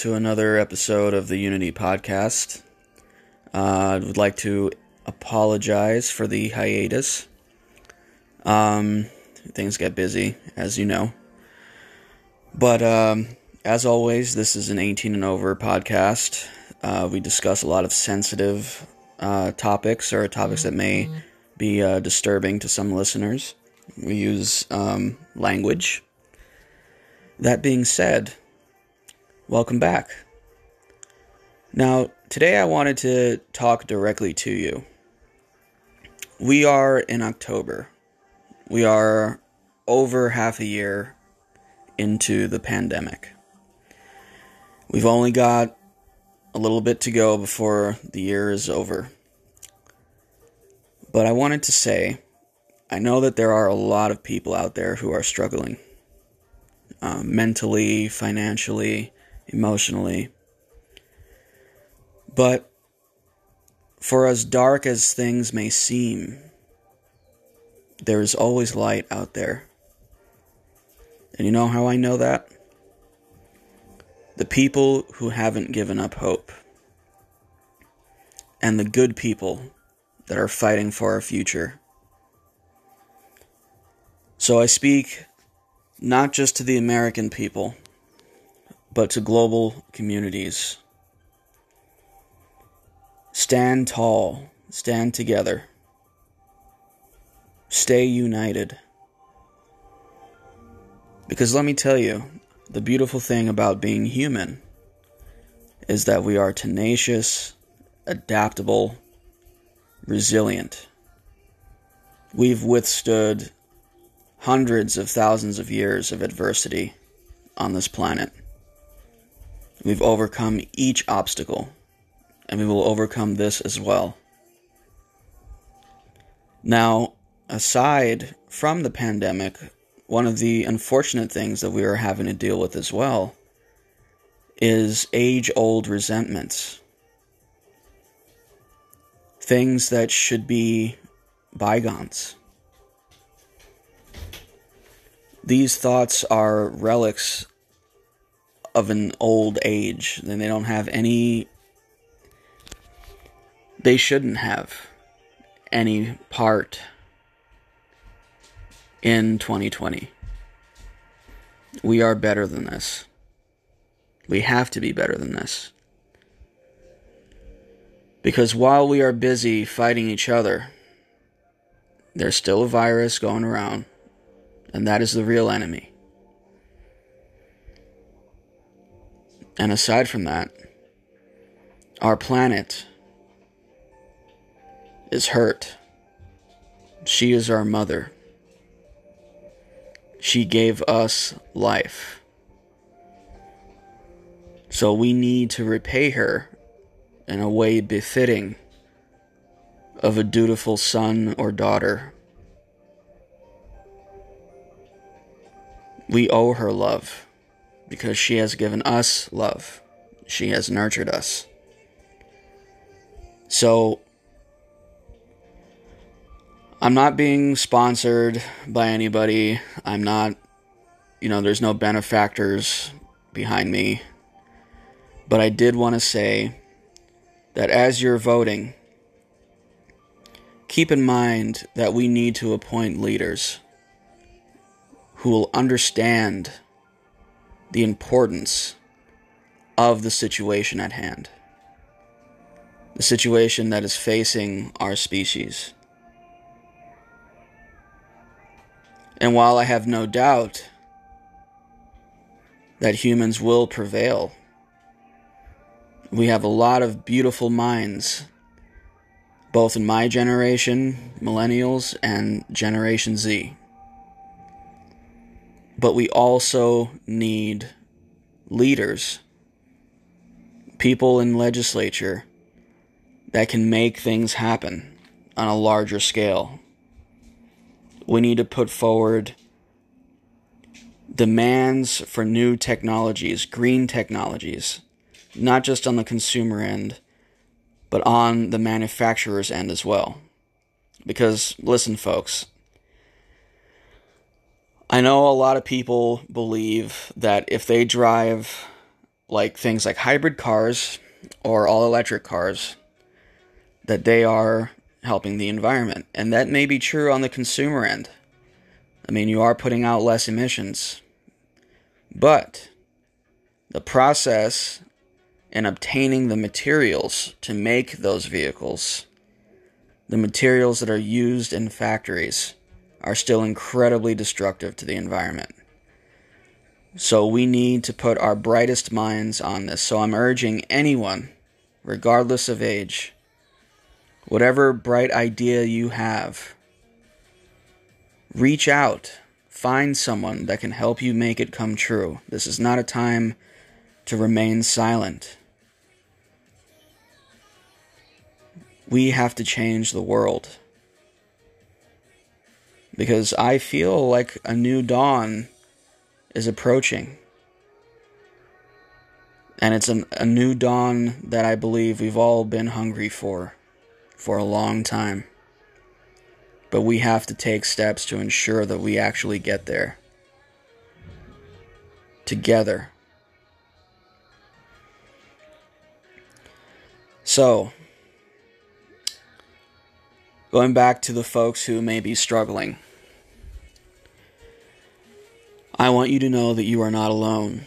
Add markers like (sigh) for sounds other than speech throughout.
to another episode of the Unity Podcast. Uh, I would like to apologize for the hiatus. Um, things get busy, as you know. But um, as always, this is an 18 and over podcast. Uh, we discuss a lot of sensitive uh, topics or topics that may be uh, disturbing to some listeners. We use um, language. That being said, welcome back. Now, today I wanted to talk directly to you. We are in October. We are over half a year into the pandemic. We've only got a little bit to go before the year is over. But I wanted to say, I know that there are a lot of people out there who are struggling uh, mentally, financially, emotionally. But for as dark as things may seem, there is always light out there. And you know how I know that? The people who haven't given up hope. And the good people that are fighting for our future. So I speak not just to the American people, but to global communities. Stand tall, stand together, stay united. Because let me tell you, the beautiful thing about being human is that we are tenacious, adaptable, resilient. We've withstood hundreds of thousands of years of adversity on this planet. We've overcome each obstacle, and we will overcome this as well. Now, aside from the pandemic, one of the unfortunate things that we are having to deal with as well is age old resentments. Things that should be bygones. These thoughts are relics of an old age, then they don't have any. They shouldn't have any part in 2020. We are better than this. We have to be better than this. Because while we are busy fighting each other, there's still a virus going around, and that is the real enemy. And aside from that, our planet is hurt. She is our mother. She gave us life. So we need to repay her in a way befitting of a dutiful son or daughter. We owe her love because she has given us love. She has nurtured us. So, I'm not being sponsored by anybody. I'm not, you know, there's no benefactors behind me. But I did want to say that as you're voting, keep in mind that we need to appoint leaders who will understand the importance of the situation at hand, the situation that is facing our species. And while I have no doubt that humans will prevail, we have a lot of beautiful minds, both in my generation, millennials, and Generation Z. But we also need leaders, people in legislature that can make things happen on a larger scale. We need to put forward demands for new technologies, green technologies not just on the consumer end, but on the manufacturer's end as well. Because, listen, folks, I know a lot of people believe that if they drive like things like hybrid cars or all electric cars, that they are helping the environment. And that may be true on the consumer end. I mean, you are putting out less emissions. But the process in obtaining the materials to make those vehicles, the materials that are used in factories, are still incredibly destructive to the environment. So we need to put our brightest minds on this. So I'm urging anyone, regardless of age, whatever bright idea you have, reach out. Find someone that can help you make it come true. This is not a time to remain silent. We have to change the world. Because I feel like a new dawn is approaching. And it's a, a new dawn that I believe we've all been hungry for for a long time. But we have to take steps to ensure that we actually get there. Together. So, going back to the folks who may be struggling. I want you to know that you are not alone.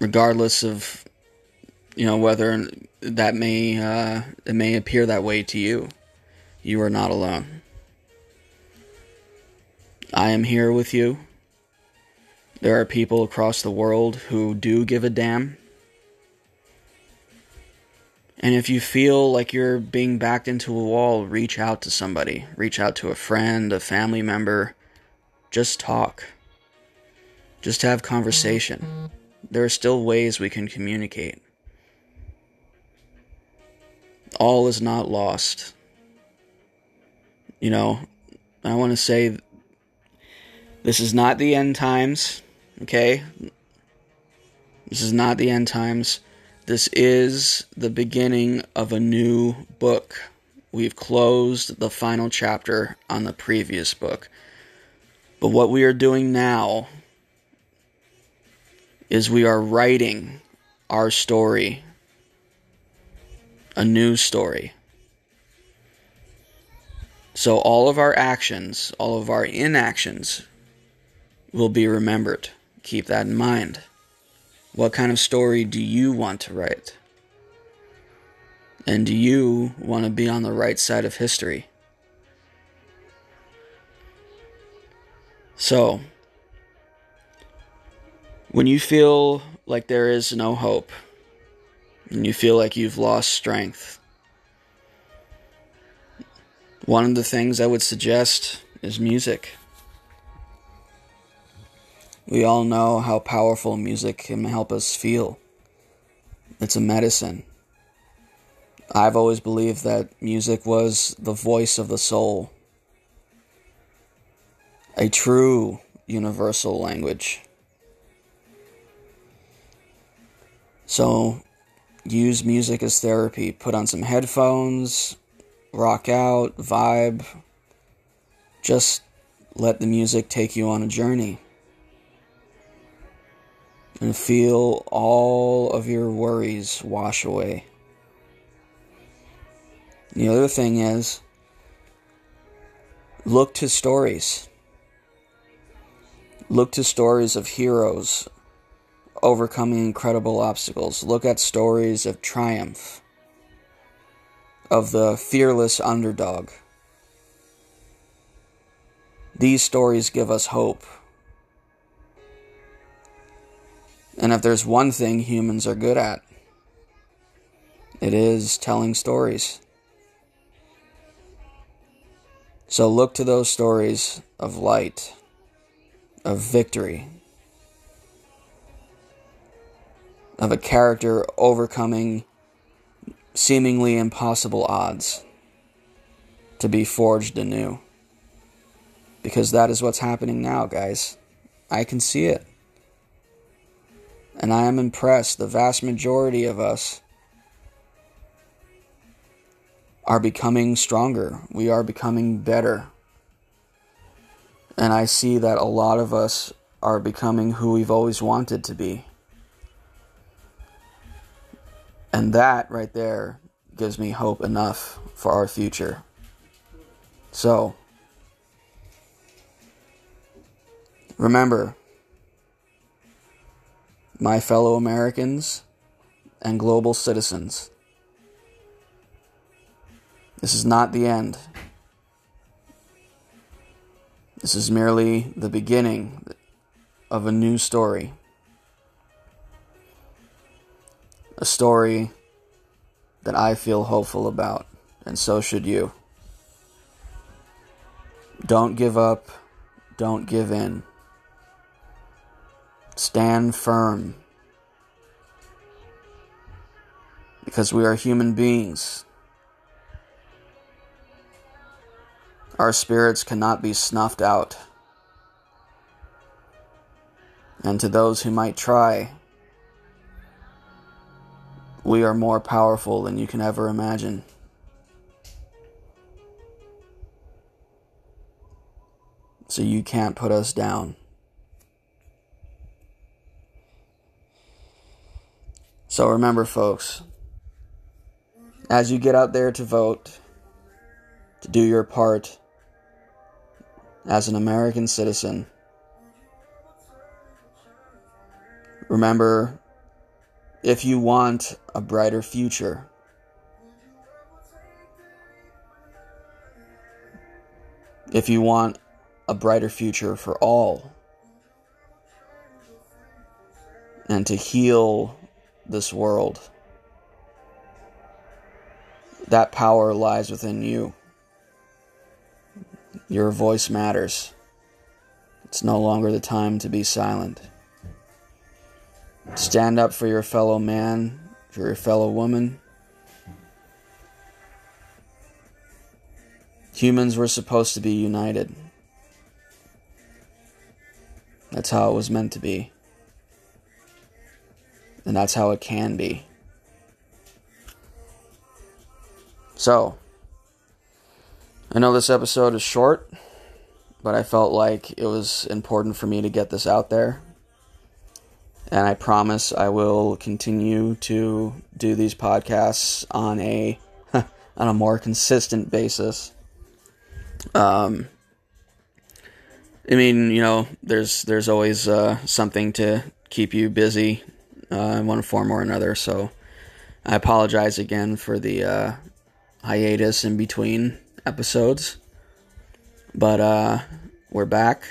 Regardless of, you know, whether that may uh, it may appear that way to you, you are not alone. I am here with you. There are people across the world who do give a damn. And if you feel like you're being backed into a wall, reach out to somebody. Reach out to a friend, a family member, just talk. Just have conversation. There are still ways we can communicate. All is not lost. You know, I want to say this is not the end times, okay? This is not the end times. This is the beginning of a new book. We've closed the final chapter on the previous book. But what we are doing now is we are writing our story, a new story. So all of our actions, all of our inactions will be remembered. Keep that in mind. What kind of story do you want to write? And do you want to be on the right side of history? So, when you feel like there is no hope, and you feel like you've lost strength, one of the things I would suggest is music. We all know how powerful music can help us feel. It's a medicine. I've always believed that music was the voice of the soul a true universal language. So, use music as therapy. Put on some headphones, rock out, vibe. Just let the music take you on a journey. And feel all of your worries wash away. The other thing is, look to stories. Look to stories of heroes overcoming incredible obstacles. Look at stories of triumph, of the fearless underdog. These stories give us hope. And if there's one thing humans are good at, it is telling stories. So look to those stories of light of victory, of a character overcoming seemingly impossible odds to be forged anew. Because that is what's happening now, guys. I can see it. And I am impressed. The vast majority of us are becoming stronger. We are becoming better. And I see that a lot of us are becoming who we've always wanted to be. And that right there gives me hope enough for our future. So, remember, my fellow Americans and global citizens, this is not the end. This is merely the beginning of a new story. A story that I feel hopeful about, and so should you. Don't give up, don't give in. Stand firm. Because we are human beings. Our spirits cannot be snuffed out. And to those who might try, we are more powerful than you can ever imagine. So you can't put us down. So remember, folks, as you get out there to vote, to do your part as an American citizen, remember if you want a brighter future, if you want a brighter future for all, and to heal this world, that power lies within you. Your voice matters. It's no longer the time to be silent. Stand up for your fellow man, for your fellow woman. Humans were supposed to be united. That's how it was meant to be. And that's how it can be. So, I know this episode is short, but I felt like it was important for me to get this out there and I promise I will continue to do these podcasts on a (laughs) on a more consistent basis. Um, I mean, you know, there's there's always uh, something to keep you busy uh, in one form or another. So I apologize again for the uh, hiatus in between episodes, but uh, we're back.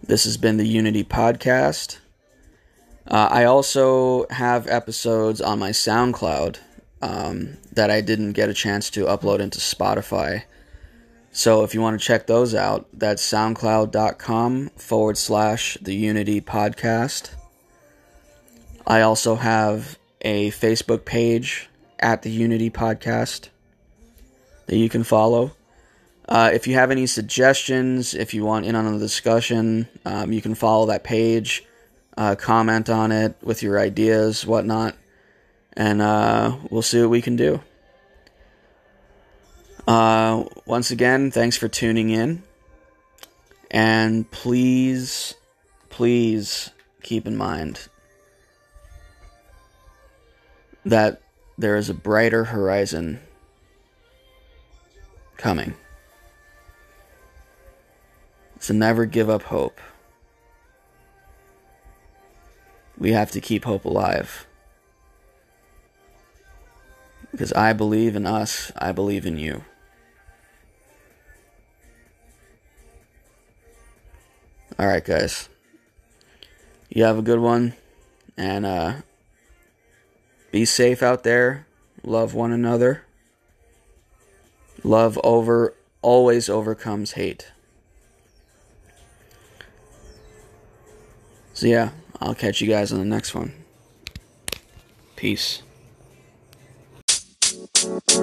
This has been the Unity Podcast. Uh, I also have episodes on my SoundCloud um, that I didn't get a chance to upload into Spotify. So if you want to check those out, that's soundcloud.com forward slash the Unity Podcast. I also have a Facebook page at the Unity Podcast that you can follow. Uh, if you have any suggestions, if you want in on the discussion, um, you can follow that page uh, comment on it with your ideas, whatnot, and uh, we'll see what we can do. Uh, once again, thanks for tuning in. And please, please keep in mind that there is a brighter horizon coming. So never give up hope. we have to keep hope alive. Because I believe in us, I believe in you. Alright, guys. You have a good one. And uh, be safe out there. Love one another. Love over always overcomes hate. So yeah, I'll catch you guys on the next one. Peace. you.